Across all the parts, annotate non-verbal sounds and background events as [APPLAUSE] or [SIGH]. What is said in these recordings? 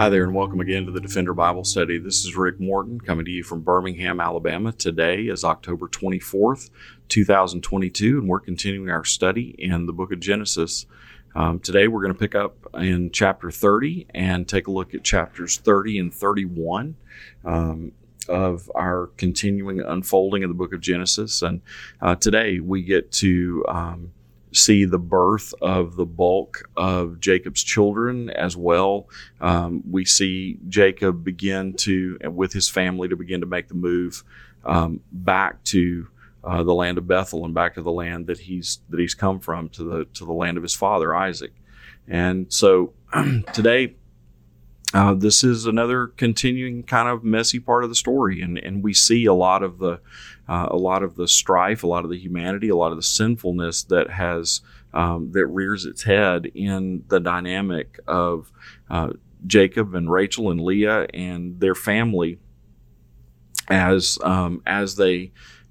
Hi there, and welcome again to the Defender Bible Study. This is Rick Morton coming to you from Birmingham, Alabama. Today is October 24th, 2022, and we're continuing our study in the book of Genesis. Um, today we're going to pick up in chapter 30 and take a look at chapters 30 and 31. Um, of our continuing unfolding of the book of Genesis. And uh, today we get to um, see the birth of the bulk of Jacob's children as well. Um, we see Jacob begin to, with his family, to begin to make the move um, back to uh, the land of Bethel and back to the land that he's that he's come from, to the to the land of his father Isaac. And so [CLEARS THROAT] today uh, this is another continuing kind of messy part of the story, and, and we see a lot of the uh, a lot of the strife, a lot of the humanity, a lot of the sinfulness that has um, that rears its head in the dynamic of uh, Jacob and Rachel and Leah and their family as um, as they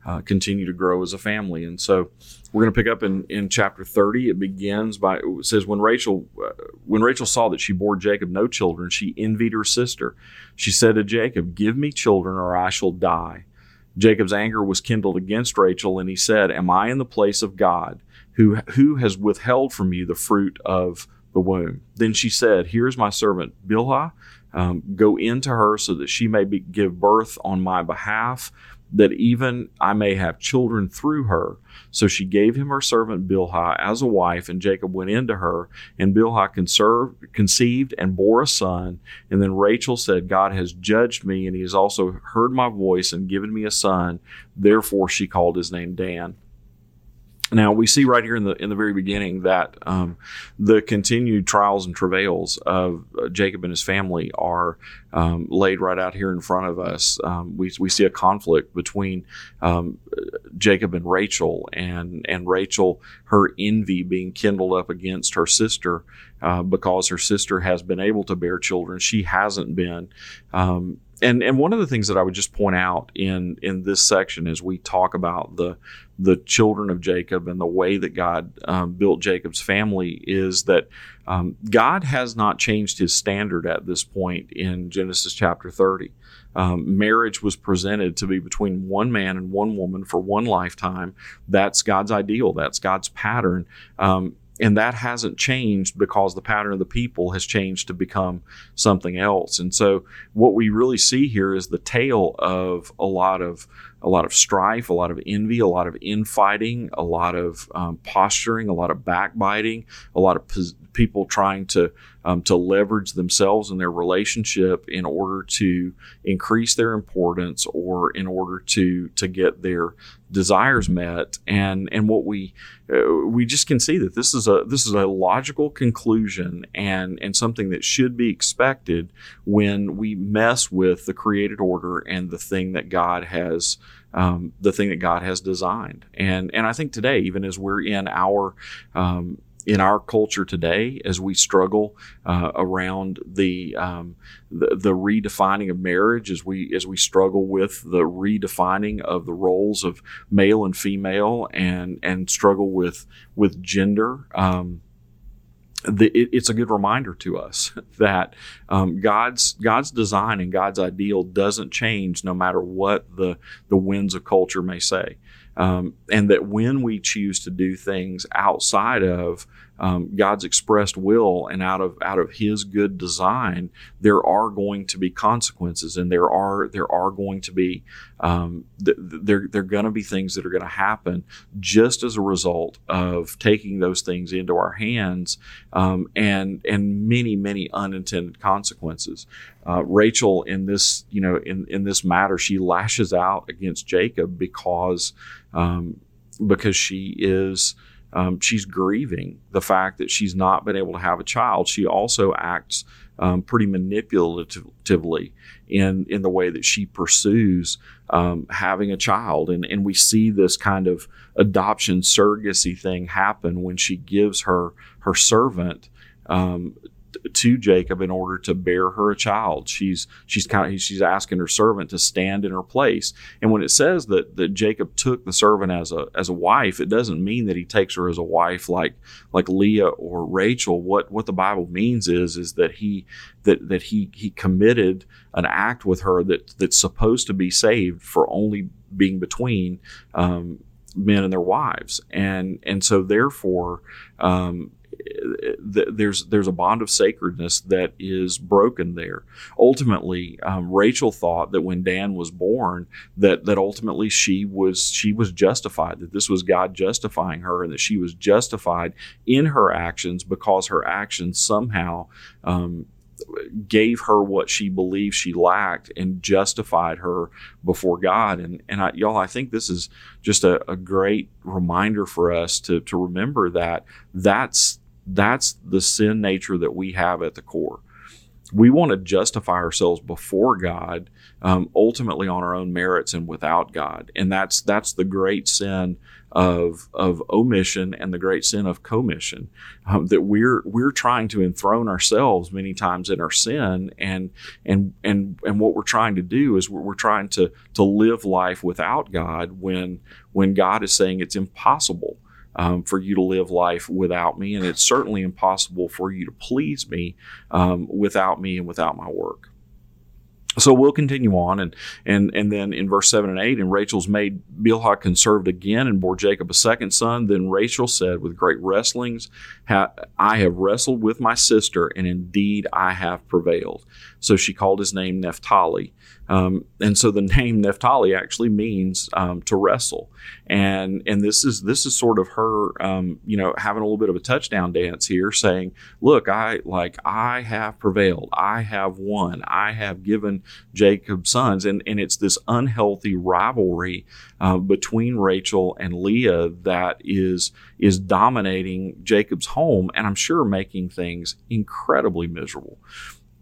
uh, continue to grow as a family, and so we're going to pick up in, in chapter 30 it begins by it says when rachel uh, when rachel saw that she bore jacob no children she envied her sister. She said to jacob give me children or i shall die jacob's anger was kindled against rachel and he said am i in the place of god who who has withheld from you the fruit of the womb then she said here is my servant bilhah. Um, go into her so that she may be, give birth on my behalf that even I may have children through her. So she gave him her servant Bilhah as a wife, and Jacob went into her, and Bilhah conserved, conceived and bore a son. And then Rachel said, God has judged me, and he has also heard my voice and given me a son. Therefore she called his name Dan. Now we see right here in the in the very beginning that um, the continued trials and travails of uh, Jacob and his family are um, laid right out here in front of us. Um, we, we see a conflict between um, Jacob and Rachel, and and Rachel her envy being kindled up against her sister uh, because her sister has been able to bear children, she hasn't been. Um, and and one of the things that I would just point out in in this section as we talk about the the children of Jacob and the way that God um, built Jacob's family is that um, God has not changed His standard at this point in Genesis chapter thirty. Um, marriage was presented to be between one man and one woman for one lifetime. That's God's ideal. That's God's pattern. Um, and that hasn't changed because the pattern of the people has changed to become something else. And so what we really see here is the tale of a lot of a lot of strife a lot of envy a lot of infighting a lot of um, posturing a lot of backbiting a lot of pos- people trying to um, to leverage themselves and their relationship in order to increase their importance or in order to to get their desires met. And and what we uh, we just can see that this is a this is a logical conclusion and and something that should be expected when we mess with the created order and the thing that God has um, the thing that God has designed. And and I think today even as we're in our um, in our culture today as we struggle uh, around the, um, the, the redefining of marriage as we as we struggle with the redefining of the roles of male and female and and struggle with with gender um, the, it, it's a good reminder to us [LAUGHS] that um, God's God's design and God's ideal doesn't change no matter what the the winds of culture may say. Um, and that when we choose to do things outside of um, God's expressed will and out of out of His good design, there are going to be consequences, and there are there are going to be um, th- there there are going to be things that are going to happen just as a result of taking those things into our hands, um, and and many many unintended consequences. Uh, Rachel in this you know in in this matter, she lashes out against Jacob because um, because she is um, she's grieving the fact that she's not been able to have a child. She also acts um, pretty manipulatively in in the way that she pursues um, having a child, and and we see this kind of adoption surrogacy thing happen when she gives her her servant um, to Jacob in order to bear her a child. She's she's kind of she's asking her servant to stand in her place. And when it says that that Jacob took the servant as a as a wife, it doesn't mean that he takes her as a wife like like Leah or Rachel. What what the Bible means is is that he that that he he committed an act with her that that's supposed to be saved for only being between um, men and their wives, and and so therefore. Um, there's there's a bond of sacredness that is broken there. Ultimately, um, Rachel thought that when Dan was born, that that ultimately she was she was justified. That this was God justifying her, and that she was justified in her actions because her actions somehow. Um, gave her what she believed she lacked and justified her before God. And and I, y'all, I think this is just a, a great reminder for us to to remember that that's that's the sin nature that we have at the core. We want to justify ourselves before God, um, ultimately on our own merits and without God, and that's that's the great sin of of omission and the great sin of commission. Um, that we're we're trying to enthrone ourselves many times in our sin, and and and and what we're trying to do is we're, we're trying to to live life without God when when God is saying it's impossible um, for you to live life without me, and it's certainly impossible for you to please me um, without me and without my work. So we'll continue on, and and and then in verse seven and eight, and Rachel's maid Bilhah conserved again and bore Jacob a second son. Then Rachel said, with great wrestlings, I have wrestled with my sister, and indeed I have prevailed. So she called his name Naphtali. Um, and so the [LAUGHS] name Naphtali actually means um, to wrestle, and and this is this is sort of her, um, you know, having a little bit of a touchdown dance here, saying, "Look, I like I have prevailed, I have won, I have given Jacob sons," and and it's this unhealthy rivalry uh, between Rachel and Leah that is is dominating Jacob's home, and I'm sure making things incredibly miserable.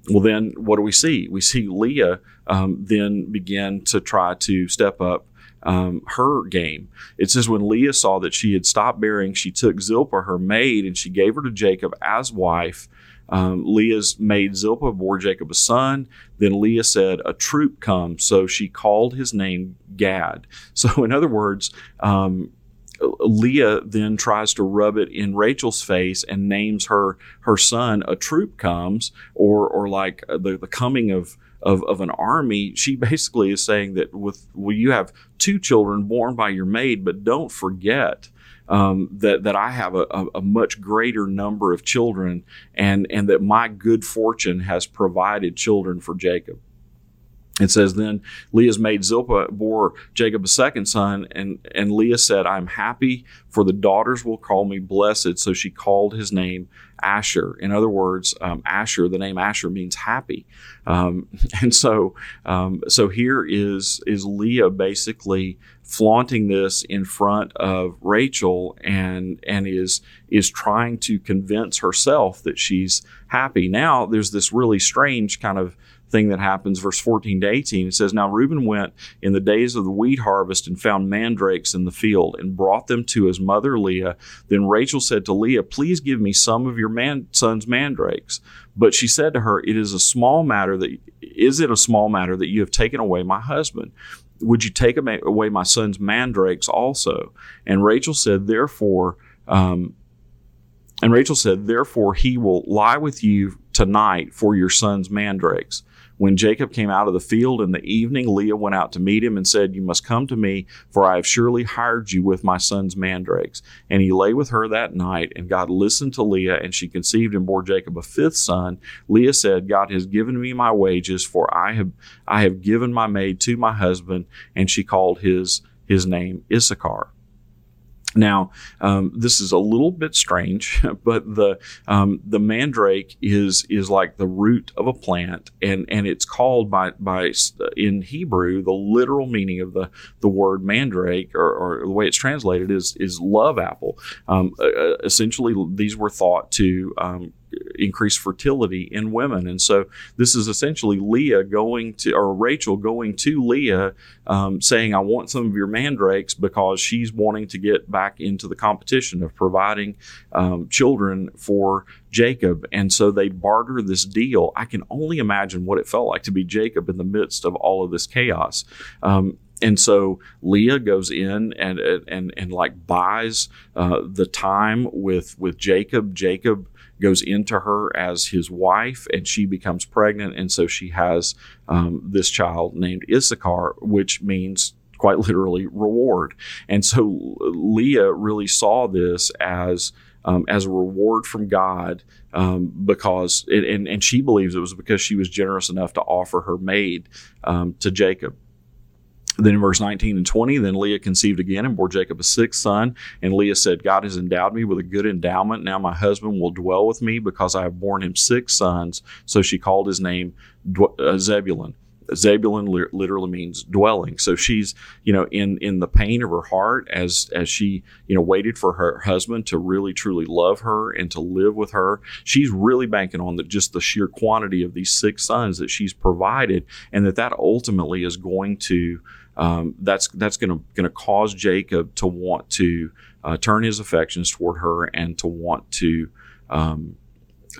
Well, then what do we see? We see Leah um, then begin to try to step up um, her game. It says, when Leah saw that she had stopped bearing, she took Zilpah, her maid, and she gave her to Jacob as wife. Um, Leah's maid Zilpah bore Jacob a son. Then Leah said, A troop comes. So she called his name Gad. [LAUGHS] So, in other words, um, Leah then tries to rub it in Rachel's face and names her her son a troop comes or or like the, the coming of, of of an army. She basically is saying that with well you have two children born by your maid, but don't forget um, that that I have a, a, a, much greater number of children, and and that my good fortune has provided children for Jacob. It says, Then Leah's maid Zilpah bore Jacob a second son, and, and Leah said, I'm happy, for the daughters will call me blessed. So she called his name Asher. In other words, um, Asher, the name Asher means happy. Um, [LAUGHS] and so, um, so here is, is Leah basically flaunting this in front of Rachel and, and is, is trying to convince herself that she's happy. Now, there's this really strange kind of thing that happens, verse 14 to 18. It says, Now Reuben went in the days of the wheat harvest and found mandrakes in the field and brought them to his mother Leah. Then Rachel said to Leah, Please give me some of your man, son's mandrakes. But she said to her, It is a small matter that, is it a small matter that you have taken away my husband? Would you take away my son's mandrakes also? And Rachel said, Therefore, um, and Rachel said, Therefore he will lie with you tonight for your son's mandrakes. When Jacob came out of the field in the evening, Leah went out to meet him and said, You must come to me, for I have surely hired you with my son's mandrakes. And he lay with her that night, and God listened to Leah, and she conceived and bore Jacob a fifth son. Leah said, God has given me my wages, for I have I have given my maid to my husband, and she called his his name Issachar. Now, um, this is a little bit strange, [LAUGHS] but the um, the mandrake is is like the root of a plant, and and it's called by by in Hebrew the literal meaning of the the word mandrake, or, or the way it's translated is is love apple. Um, uh, essentially, these were thought to um, increased fertility in women. And so this is essentially Leah going to, or Rachel going to Leah, um, saying, I want some of your mandrakes because she's wanting to get back into the competition of providing um, children for Jacob. And so they barter this deal. I can only imagine what it felt like to be Jacob in the midst of all of this chaos. Um, and so Leah goes in and and and like buys uh, the time with with Jacob. Jacob goes into her as his wife, and she becomes pregnant, and so she has um, this child named Issachar, which means quite literally reward. And so Leah really saw this as um, as a reward from God um, because it, and and she believes it was because she was generous enough to offer her maid um, to Jacob. Then in verse 19 and 20, then Leah conceived again and bore Jacob a sixth son. And Leah said, God has endowed me with a good endowment. Now my husband will dwell with me because I have borne him six sons. So she called his name uh, Zebulun. Zebulun literally means dwelling. So she's, you know, in in the pain of her heart as as she, you know, waited for her husband to really truly love her and to live with her. She's really banking on the just the sheer quantity of these six sons that she's provided, and that that ultimately is going to um, that's that's going to going to cause Jacob to want to uh, turn his affections toward her and to want to um,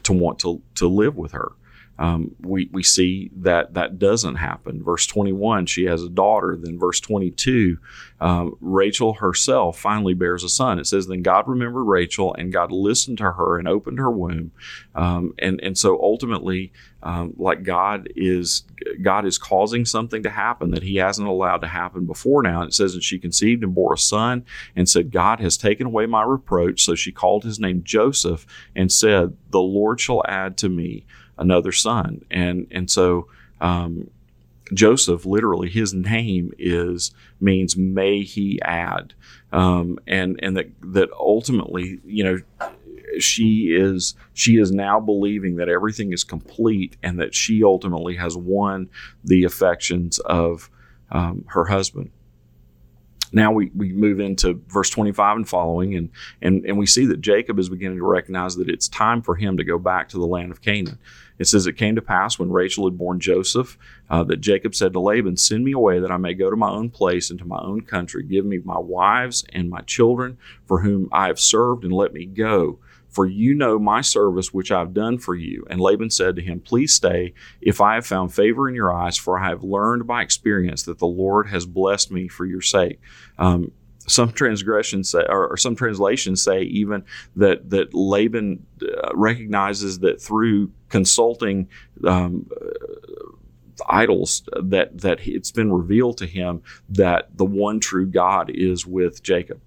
to want to to live with her um, we, we see that that doesn't happen. Verse 21, she has a daughter. Then, verse 22, um, Rachel herself finally bears a son. It says, Then God remembered Rachel, and God listened to her and opened her womb. Um, and, and so ultimately, um, like God is God is causing something to happen that He hasn't allowed to happen before now. And it says, And she conceived and bore a son, and said, God has taken away my reproach. So she called his name Joseph and said, The Lord shall add to me another son. And and so um, Joseph, literally, his name is means may he add, um, and and that that ultimately, you know, she is she is now believing that everything is complete and that she ultimately has won the affections of um, her husband now we, we move into verse 25 and following, and, and, and we see that Jacob is beginning to recognize that it's time for him to go back to the land of Canaan. It says, It came to pass when Rachel had borne Joseph uh, that Jacob said to Laban, Send me away that I may go to my own place and to my own country. Give me my wives and my children for whom I have served, and let me go for you know my service which I have done for you. And Laban said to him, Please stay, if I have found favor in your eyes, for I have learned by experience that the Lord has blessed me for your sake. Um, some transgressions say, or, or, some translations say even that that Laban uh, recognizes that through consulting um, uh, idols that that it's been revealed to him that the one true God is with Jacob,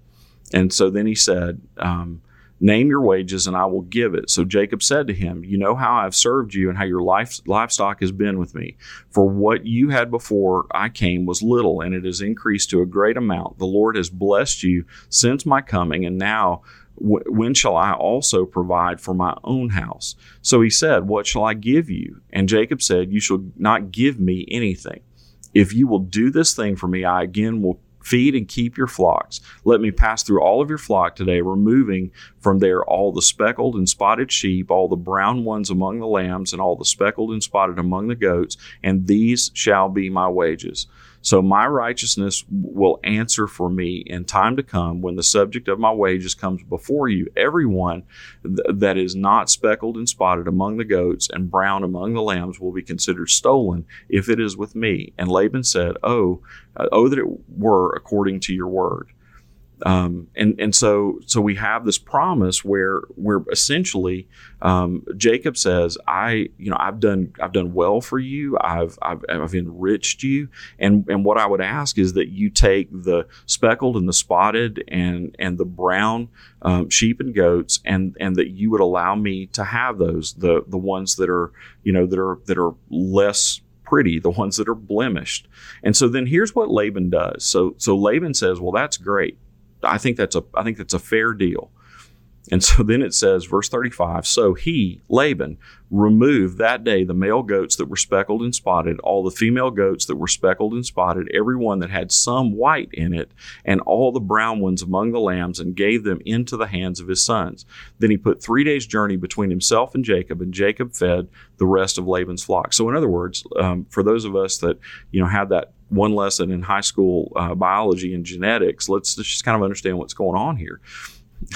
and so then he said. Um, Name your wages, and I will give it. So Jacob said to him, You know how I've served you, and how your life, livestock has been with me. For what you had before I came was little, and it has increased to a great amount. The Lord has blessed you since my coming, and now when shall I also provide for my own house? So he said, What shall I give you? And Jacob said, You shall not give me anything. If you will do this thing for me, I again will Feed and keep your flocks. Let me pass through all of your flock today, removing from there all the speckled and spotted sheep, all the brown ones among the lambs, and all the speckled and spotted among the goats, and these shall be my wages. So my righteousness will answer for me in time to come when the subject of my wages comes before you. Everyone th- that is not speckled and spotted among the goats and brown among the lambs will be considered stolen if it is with me. And Laban said, Oh, uh, oh, that it were according to your word. Um, and and so so we have this promise where where essentially um, Jacob says, I you know I've done I've done well for you. I've, I've I've enriched you. And and what I would ask is that you take the speckled and the spotted and and the brown um, sheep and goats, and and that you would allow me to have those the the ones that are you know that are that are less pretty, the ones that are blemished. And so then here's what Laban does. So so Laban says, "Well, that's great. I think that's a I think that's a fair deal." And so [LAUGHS] then it says, verse 35 So he, Laban, removed that day the male goats that were speckled and spotted, all the female goats that were speckled and spotted, every one that had some white in it, and all the brown ones among the lambs, and gave them into the hands of his sons. Then he put three days' journey between himself and Jacob, and Jacob fed the rest of Laban's flock. So, in other words, um, for those of us that you know had that one lesson in high school uh, biology and genetics, let's just kind of understand what's going on here. [LAUGHS]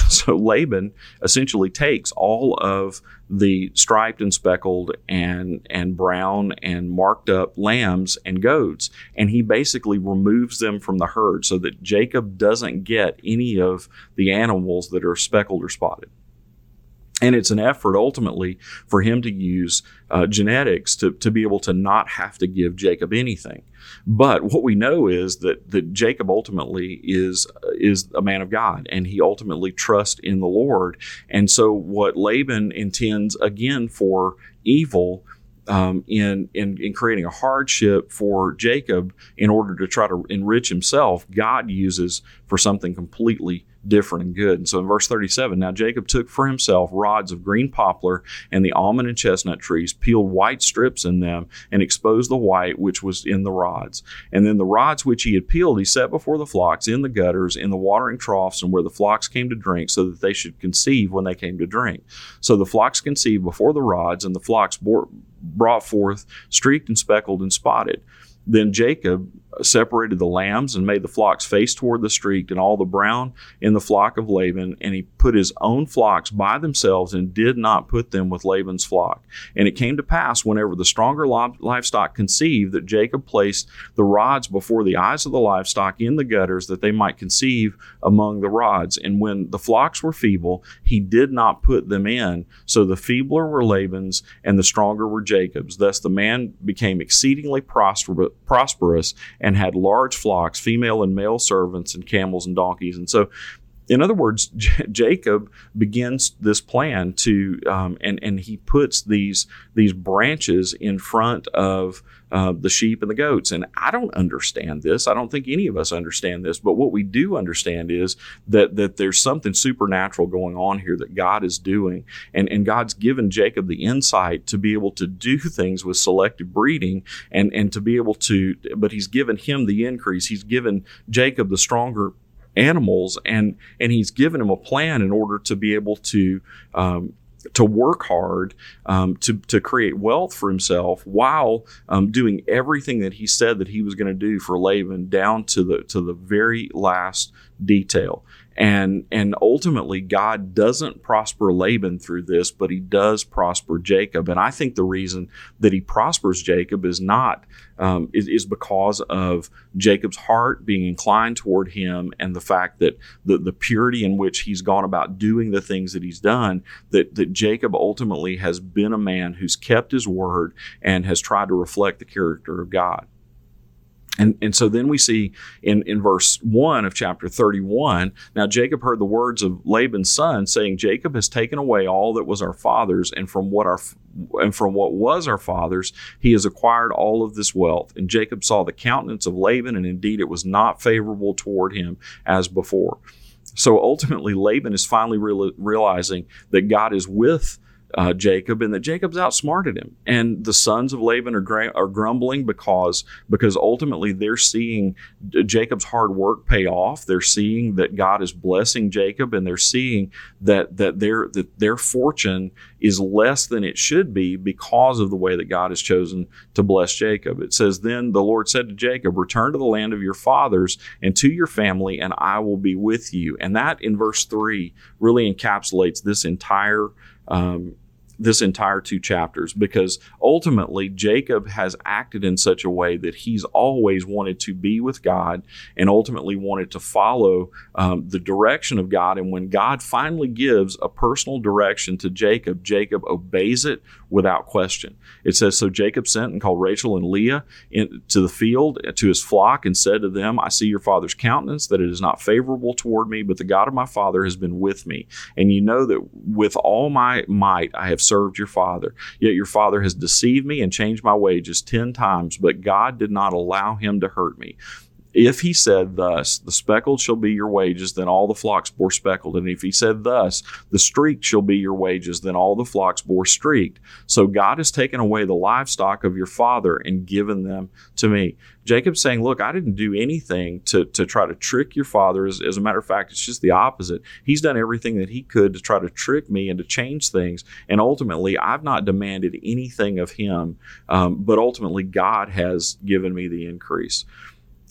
So Laban essentially takes all of the striped and speckled and and brown and marked up lambs and goats and he basically removes them from the herd so that Jacob doesn't get any of the animals that are speckled or spotted. And it's an effort ultimately for him to use uh, genetics to, to be able to not have to give Jacob anything. But what we know is that, that Jacob ultimately is, is a man of God and he ultimately trusts in the Lord. And so, what Laban intends again for evil um, in, in, in creating a hardship for Jacob in order to try to enrich himself, God uses for something completely different and good. And so in verse 37, now Jacob took for himself rods of green poplar and the almond and chestnut trees, peeled white strips in them, and exposed the white which was in the rods. And then the rods which he had peeled he set before the flocks in the gutters, in the watering troughs, and where the flocks came to drink, so that they should conceive when they came to drink. So the flocks conceived before the rods, and the flocks bore, brought forth streaked and speckled and spotted. Then Jacob separated the lambs and made the flocks face toward the street and all the brown in the flock of Laban. And he put his own flocks by themselves and did not put them with Laban's flock. And it came to pass, whenever the stronger livestock conceived, that Jacob placed the rods before the eyes of the livestock in the gutters that they might conceive among the rods. And when the flocks were feeble, he did not put them in. So the feebler were Laban's and the stronger were Jacob's. Thus the man became exceedingly prosperous and had large flocks, female and male servants, and camels and donkeys. And so in other words, J- Jacob begins this plan to, um, and and he puts these these branches in front of uh, the sheep and the goats. And I don't understand this. I don't think any of us understand this. But what we do understand is that that there's something supernatural going on here that God is doing, and and God's given Jacob the insight to be able to do [LAUGHS] things with selective breeding, and and to be able to. But He's given him the increase. He's given Jacob the stronger animals, and and he's given him a plan in order to be able to. Um, to work hard um, to, to create wealth for himself while um, doing everything that he said that he was going to do for Laban down to the to the very last detail and and ultimately God doesn't prosper Laban through this, but he does prosper Jacob. And I think the reason that he prospers Jacob is not um, is, is, because of Jacob's heart being inclined toward him and the fact that the, the purity in which he's gone about doing the things that he's done, that, that Jacob ultimately has been a man who's kept his word and has tried to reflect the character of God. And, and so then we see in, in verse 1 of chapter 31 now Jacob heard the words of Laban's son saying, Jacob has taken away all that was our father's, and from what our and from what was our father's, he has acquired all of this wealth. And Jacob saw the countenance of Laban, and indeed it was not favorable toward him as before. So ultimately, Laban is finally real, realizing that God is with uh, Jacob and that Jacob's outsmarted him. And the sons of Laban are, are grumbling because because ultimately they're seeing Jacob's hard work pay off. They're seeing that God is blessing Jacob, and they're seeing that that their that their fortune is less than it should be because of the way that God has chosen to bless Jacob. It says, "Then the Lord said to Jacob, Return to the land of your fathers and to your family, and I will be with you." And that in verse three really encapsulates this entire um, this entire two chapters because ultimately Jacob has acted in such a way that he's always wanted to be with God and ultimately wanted to follow um, the direction of God. And when God finally gives a personal direction to Jacob, Jacob obeys it without question. It says, So Jacob sent and called Rachel and Leah into the field to his flock and said to them, I see your father's countenance, that it is not favorable toward me, but the God of my father has been with me. And you know that with all my might I have served your father. Yet your father has deceived me and changed my wages ten times, but God did not allow him to hurt me If he said thus, the speckled shall be your wages, then all the flocks bore speckled. And if he said thus, the streaked shall be your wages, then all the flocks bore streaked. So God has taken away the livestock of your father and given them to me. Jacob's saying, Look, I didn't do anything to, to try to trick your father. As, as a matter of fact, it's just the opposite. He's done everything that he could to try to trick me and to change things. And ultimately, I've not demanded anything of him, um, but ultimately, God has given me the increase.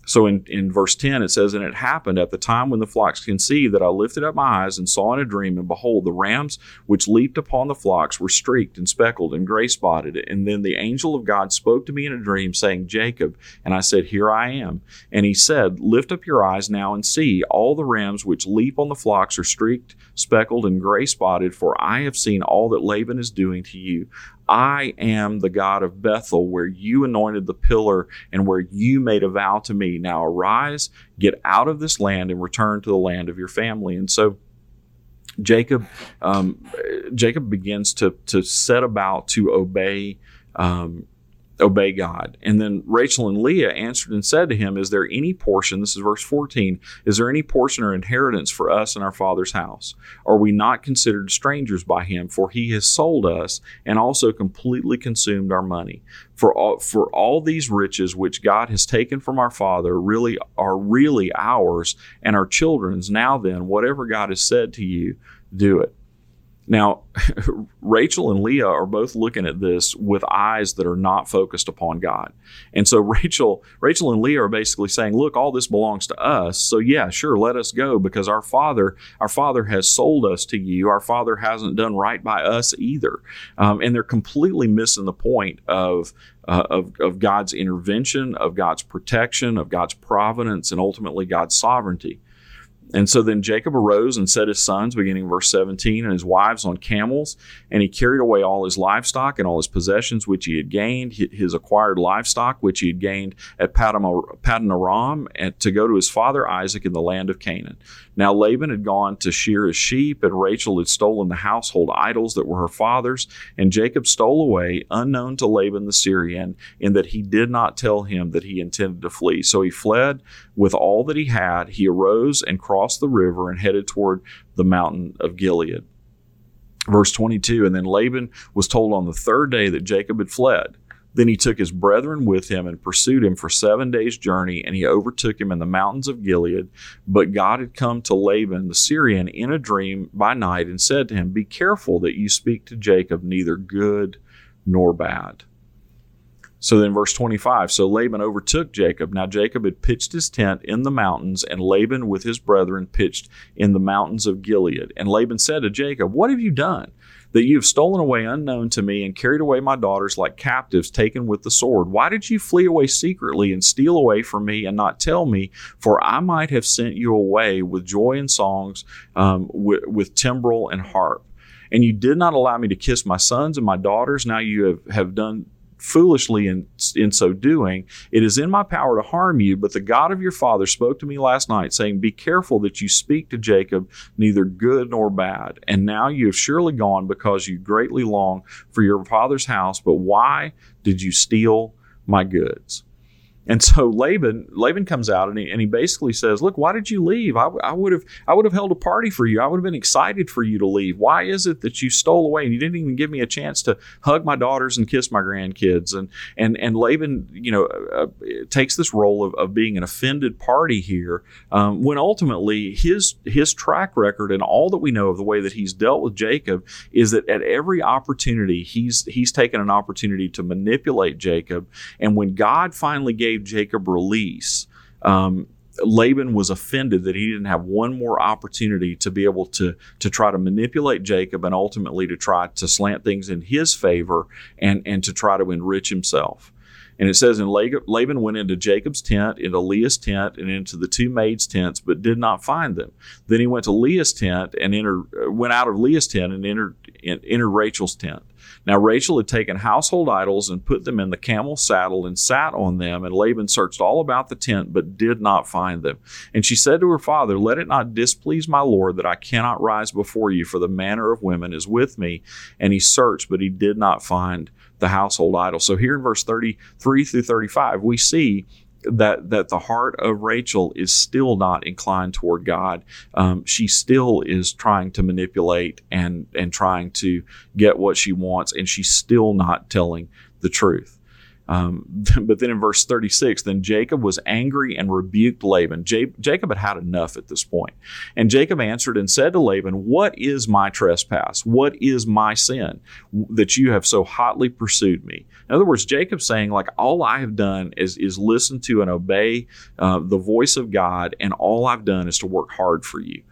So in, in verse 10, it says, And it happened at the time when the flocks conceived that I lifted up my eyes and saw in a dream, and behold, the rams which leaped upon the flocks were streaked and speckled and gray spotted. And then the angel of God spoke to me in a dream, saying, Jacob. And I said, Here I am. And he said, Lift up your eyes now and see. All the rams which leap on the flocks are streaked, speckled, and gray spotted, for I have seen all that Laban is doing to you. I am the God of Bethel, where you anointed the pillar and where you made a vow to me. Now arise, get out of this land, and return to the land of your family. And so Jacob, um, Jacob begins to to set about to obey um, obey God. And then Rachel and Leah answered and said to him, Is there any portion, this is verse 14, is there any portion or inheritance for us in our father's house? Are we not considered strangers by him? For he has sold us and also completely consumed our money. For all, for all these riches which God has taken from our father really are really ours and our children's. Now then, whatever God has said to you, do it. Now, [LAUGHS] Rachel and Leah are both looking at this with eyes that are not focused upon God. And so [LAUGHS] Rachel, Rachel and Leah are basically saying, "Look, all this belongs to us. So yeah, sure, let us go because our father, our father has sold us to you. Our father hasn't done right by us either." Um, and they're completely missing the point of uh, of, of God's intervention, of God's protection, of God's providence, and ultimately God's sovereignty. And so then Jacob arose and set his sons, beginning verse 17, and his wives on camels, and he carried away all his livestock and all his possessions which he had gained, his acquired livestock which he had gained at Paddan Aram, to go to his father Isaac in the land of Canaan. Now Laban had gone to shear his sheep, and Rachel had stolen the household idols that were her father's, and Jacob stole away, unknown to Laban the Syrian, in that he did not tell him that he intended to flee. So he fled with all that he had. He arose and crossed the river and headed toward the mountain of Gilead. Verse 22 And then Laban was told on the third day that Jacob had fled. Then he took his brethren with him and pursued him for seven days' journey, and he overtook him in the mountains of Gilead. But God had come to Laban the Syrian in a dream by night and said to him, Be careful that you speak to Jacob neither good nor bad. So then, verse 25 So Laban overtook Jacob. Now Jacob had pitched his tent in the mountains, and Laban with his brethren pitched in the mountains of Gilead. And Laban said to Jacob, What have you done? That you have stolen away unknown to me and carried away my daughters like captives taken with the sword. Why did you flee away secretly and steal away from me and not tell me? For I might have sent you away with joy and songs, um, with, with timbrel and harp. And you did not allow me to kiss my sons and my daughters. Now you have, have done foolishly in, in so doing. It is in my power to harm you, but the God of your father spoke to me last night, saying, Be careful that you speak to Jacob neither good nor bad. And now you have surely gone because you greatly long for your father's house. But why did you steal my goods? And so Laban, Laban comes out and he, and he basically says, "Look, why did you leave? I, I would have, I would have held a party for you. I would have been excited for you to leave. Why is it that you stole away and you didn't even give me a chance to hug my daughters and kiss my grandkids?" And and and Laban, you know, uh, takes this role of, of being an offended party here, um, when ultimately his his track record and all that we know of the way that he's dealt with Jacob is that at every opportunity he's he's taken an opportunity to manipulate Jacob, and when God finally gave gave Jacob release, um, Laban was offended that he didn't have one more opportunity to be able to to try to manipulate Jacob and ultimately to try to slant things in his favor and and to try to enrich himself. And it says, and Laban went into Jacob's tent, into Leah's tent, and into the two maids' tents, but did not find them. Then he went to Leah's tent and entered, went out of Leah's tent and entered, entered Rachel's tent. Now Rachel had taken household idols and put them in the camel's saddle and sat on them. And Laban searched all about the tent, but did not find them. And she said to her father, Let it not displease my lord that I cannot rise before you, for the manner of women is with me. And he searched, but he did not find the household idol. So here in verse 33 through 35, we see that that the heart of Rachel is still not inclined toward God. Um, she still is trying to manipulate and and trying to get what she wants, and she's still not telling the truth. Um, [LAUGHS] but then in verse 36, then Jacob was angry and rebuked Laban. J- Jacob had had enough at this point. And Jacob answered and said to Laban, What is my trespass? What is my sin that you have so hotly pursued me? In other words, Jacob's saying, like, all I have done is, is listen to and obey uh, the voice of God, and all I've done is to work hard for you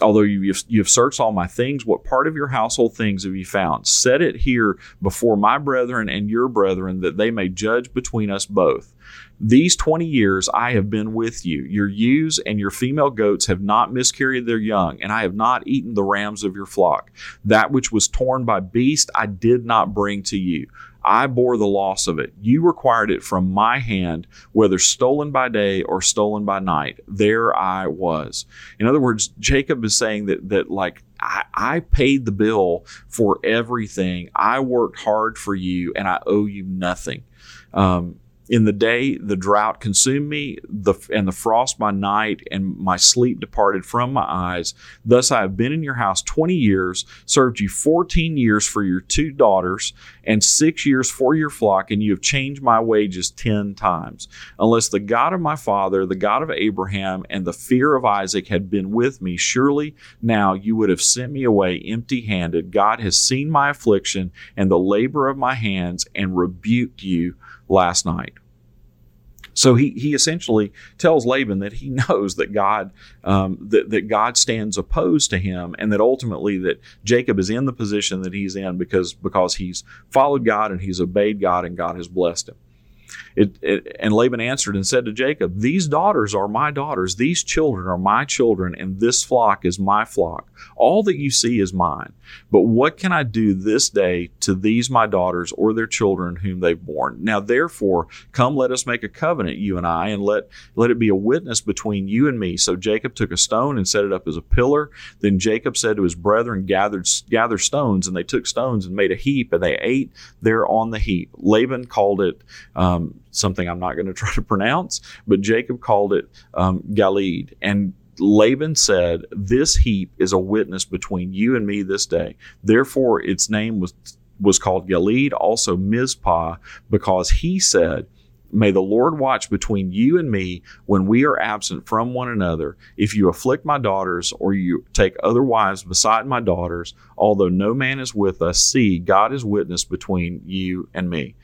although you have, you have searched all my things, what part of your household things have you found? Set it here before my brethren and your brethren, that they may judge between us both. These 20 years I have been with you. Your ewes and your female goats have not miscarried their young, and I have not eaten the rams of your flock. That which was torn by beast I did not bring to you. I bore the loss of it. You required it from my hand, whether stolen by day or stolen by night. There I was. In other words, Jacob is saying that that like I, I paid the bill for everything. I worked hard for you, and I owe you nothing. Um, in the day, the drought consumed me, the, and the frost by night, and my sleep departed from my eyes. Thus I have been in your house 20 years, served you 14 years for your two daughters, and six years for your flock, and you have changed my wages 10 times. Unless the God of my father, the God of Abraham, and the fear of Isaac had been with me, surely now you would have sent me away empty handed. God has seen my affliction and the labor of my hands, and rebuked you last night. So he, he essentially tells Laban that he [LAUGHS] knows that God um, that, that God stands opposed to him, and that ultimately that Jacob is in the position that he's in because because he's followed God and he's obeyed God and God has blessed him. It, it, and Laban answered and said to Jacob, These daughters are my daughters, these children are my children, and this flock is my flock. All that you see is mine. But what can I do this day to these my daughters or their children whom they've borne? Now therefore, come let us make a covenant, you and I, and let, let it be a witness between you and me. So Jacob took a stone and set it up as a pillar. Then Jacob said to his brethren, Gathered gather stones, and they took stones and made a heap, and they ate there on the heap. Laban called it um, um, something I'm not going [LAUGHS] to try to pronounce, but Jacob called it um, Galeed. And Laban said, This heap is a witness between you and me this day. Therefore, its name was, was called Galeed, also Mizpah, because he said, May the Lord watch between you and me when we are absent from one another. If you afflict my daughters, or you take other wives beside my daughters, although no man is with us, see, God is witness between you and me.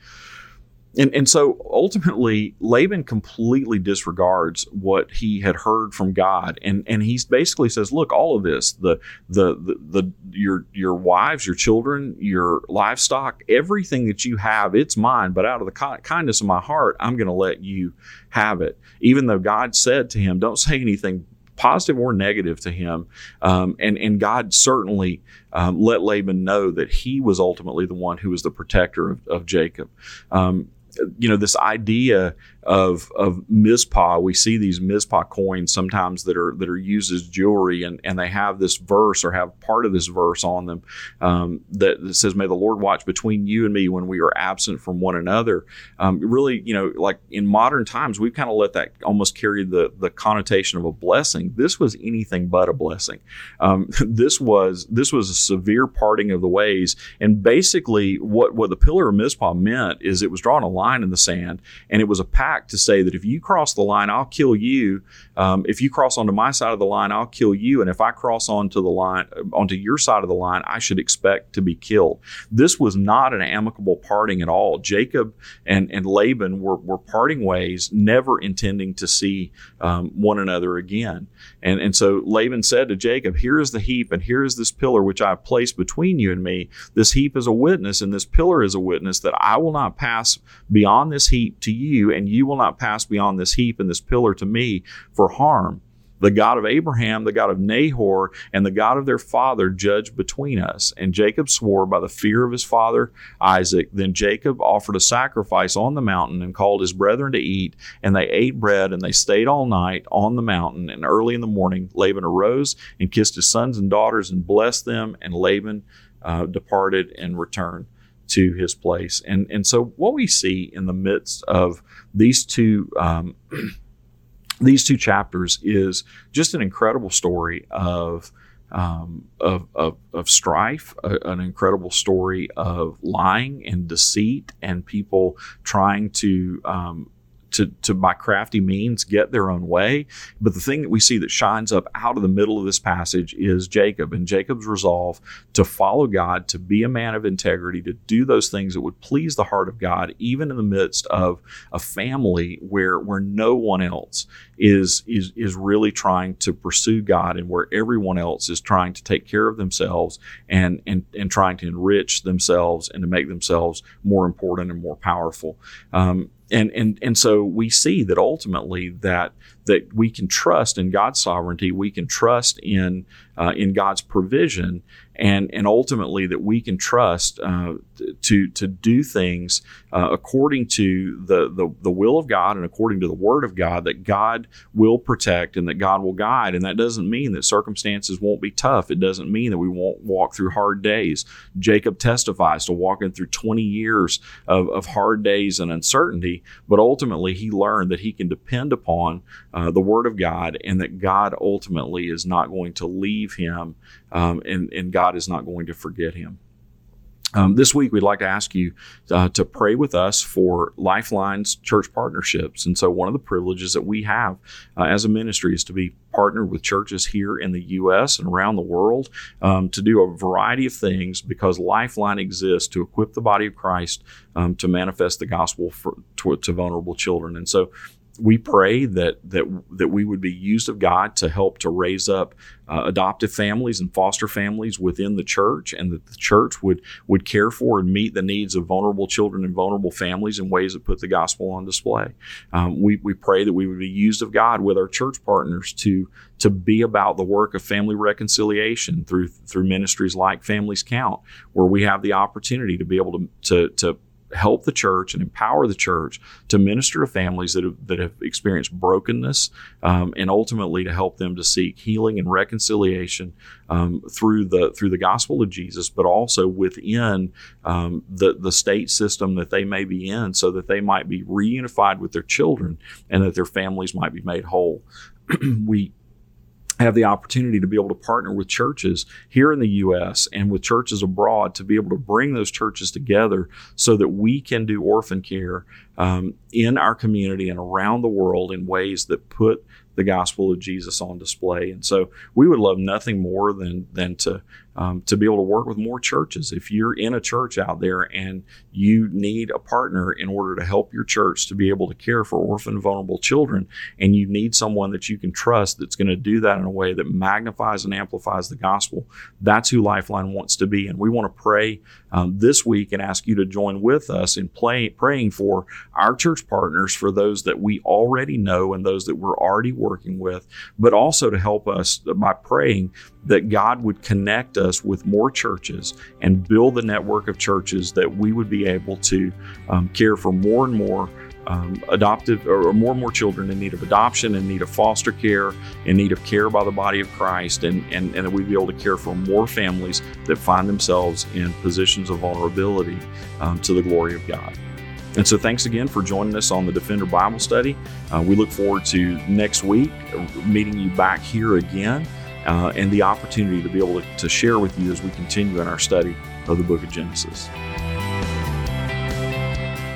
And, and so ultimately, Laban completely disregards what he had heard from God, and and he basically says, "Look, all of this the, the the the your your wives, your children, your livestock, everything that you have, it's mine. But out of the kindness of my heart, I'm going to let you have it." Even though God said to him, "Don't say anything positive or negative to him. Um, and, and God certainly um, let Laban know that he was ultimately the one who was the protector of, of Jacob. Um, you know this idea of of Mizpah. We see these Mizpah coins sometimes that are that are used as jewelry, and and they have this verse or have part of this verse on them um, that, says, "May the Lord watch between you and me when we are absent from one another." Um, really, you know, like in modern times, we've kind of let that almost carry the the connotation of a blessing. This was anything but a blessing. Um, [LAUGHS] this was this was a severe parting of the ways, and basically what what the pillar of Mizpah meant is it was drawing a line in the sand, and it was a pact to say that if you cross the line, I'll kill you. Um, if you cross onto my side of the line, I'll kill you. And if I cross onto the line, onto your side of the line, I should expect to be killed. This was not an amicable parting at all. Jacob and, and Laban were, were parting ways, never intending to see um, one another again. And, and so Laban said to Jacob, Here is the heap, and here is this pillar which I have placed between you and me. This heap is a witness, and this pillar is a witness that I will not pass beyond this heap to you, and you will not pass beyond this heap and this pillar to me for harm. The God of Abraham, the God of Nahor, and the God of their father judge between us. And Jacob swore by the fear of his father Isaac. Then Jacob offered a sacrifice on the mountain and called his brethren to eat. And they ate bread and they stayed all night on the mountain. And early in the morning, Laban arose and kissed his sons and daughters and blessed them. And Laban uh, departed and returned to his place. And and so what we see in the midst of these two um, [CLEARS THROAT] these two chapters is just an incredible story of um, of, of, of, strife, a, an incredible story of lying and deceit, and people trying to um, to, to by crafty means get their own way. But the thing that we see that shines up out of the middle of this passage is Jacob and Jacob's resolve to follow God, to be a man of integrity, to do those things that would please the heart of God, even in the midst of a family where where no one else is is is really trying to pursue God and where everyone else is trying to take care of themselves and and and trying to enrich themselves and to make themselves more important and more powerful. Um, and and and so we see that ultimately that that we can trust in God's sovereignty, we can trust in uh, in God's provision, and and ultimately that we can trust uh, to to do things uh, according to the, the the will of God and according to the Word of God. That God will protect and that God will guide, and that doesn't mean that circumstances won't be tough. It doesn't mean that we won't walk through hard days. Jacob testifies to walking through 20 years of, of hard days and uncertainty, but ultimately he learned that he can depend upon uh, the Word of God and that God ultimately is not going to leave him um, and, and God is not going to forget him. Um, this week, we'd like to ask you uh, to pray with us for Lifeline's church partnerships. And so, one of the privileges that we have uh, as a ministry is to be partnered with churches here in the U.S. and around the world um, to do a variety of things because Lifeline exists to equip the body of Christ um, to manifest the gospel for, to, to vulnerable children. And so, we pray that that that we would be used of God to help to raise up uh, adoptive families and foster families within the church, and that the church would would care for and meet the needs of vulnerable children and vulnerable families in ways that put the gospel on display. Um, we we pray that we would be used of God with our church partners to to be about the work of family reconciliation through through ministries like Families Count, where we have the opportunity to be able to to, to help the church and empower the church to minister to families that have, that have experienced brokenness um, and ultimately to help them to seek healing and reconciliation um, through the through the gospel of Jesus, but also within um, the the state system that they may be in, so that they might be reunified with their children and that their families might be made whole. [CLEARS THROAT] we have the opportunity to be able to partner with churches here in the U.S. and with churches abroad to be able to bring those churches together so that we can do orphan care um, in our community and around the world in ways that put the gospel of Jesus on display. And so we would love nothing more than than to um, to be able to work with more churches. If you're in a church out there and you need a partner in order to help your church to be able to care for orphan, vulnerable children, and you need someone that you can trust that's going to do that in a way that magnifies and amplifies the gospel, that's who Lifeline wants to be. And we want to pray um, this week and ask you to join with us in play, praying for our church partners, for those that we already know and those that we're already working with, but also to help us by praying that God would connect us with more churches and build the network of churches that we would be able to um, care for more and more um, adoptive or more and more children in need of adoption, in need of foster care, in need of care by the body of Christ, and, and, and that we'd be able to care for more families that find themselves in positions of vulnerability um, to the glory of God. And so, thanks again for joining us on the Defender Bible Study. Uh, we look forward to next week meeting you back here again uh, and the opportunity to be able to, to share with you as we continue in our study of the book of Genesis.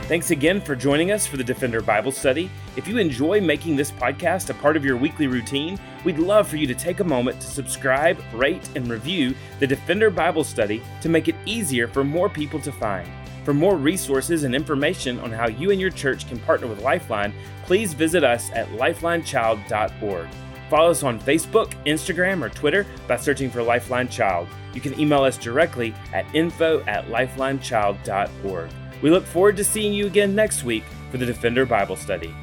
Thanks again for joining us for the Defender Bible Study. If you enjoy making this podcast a part of your weekly routine, we'd love for you to take a moment to subscribe, rate, and review the Defender Bible Study to make it easier for more people to find. For more resources and information on how you and your church can partner with Lifeline, please visit us at lifelinechild.org. Follow us on Facebook, Instagram, or Twitter by searching for Lifeline Child. You can email us directly at info at lifelinechild.org. We look forward to seeing you again next week for the Defender Bible Study.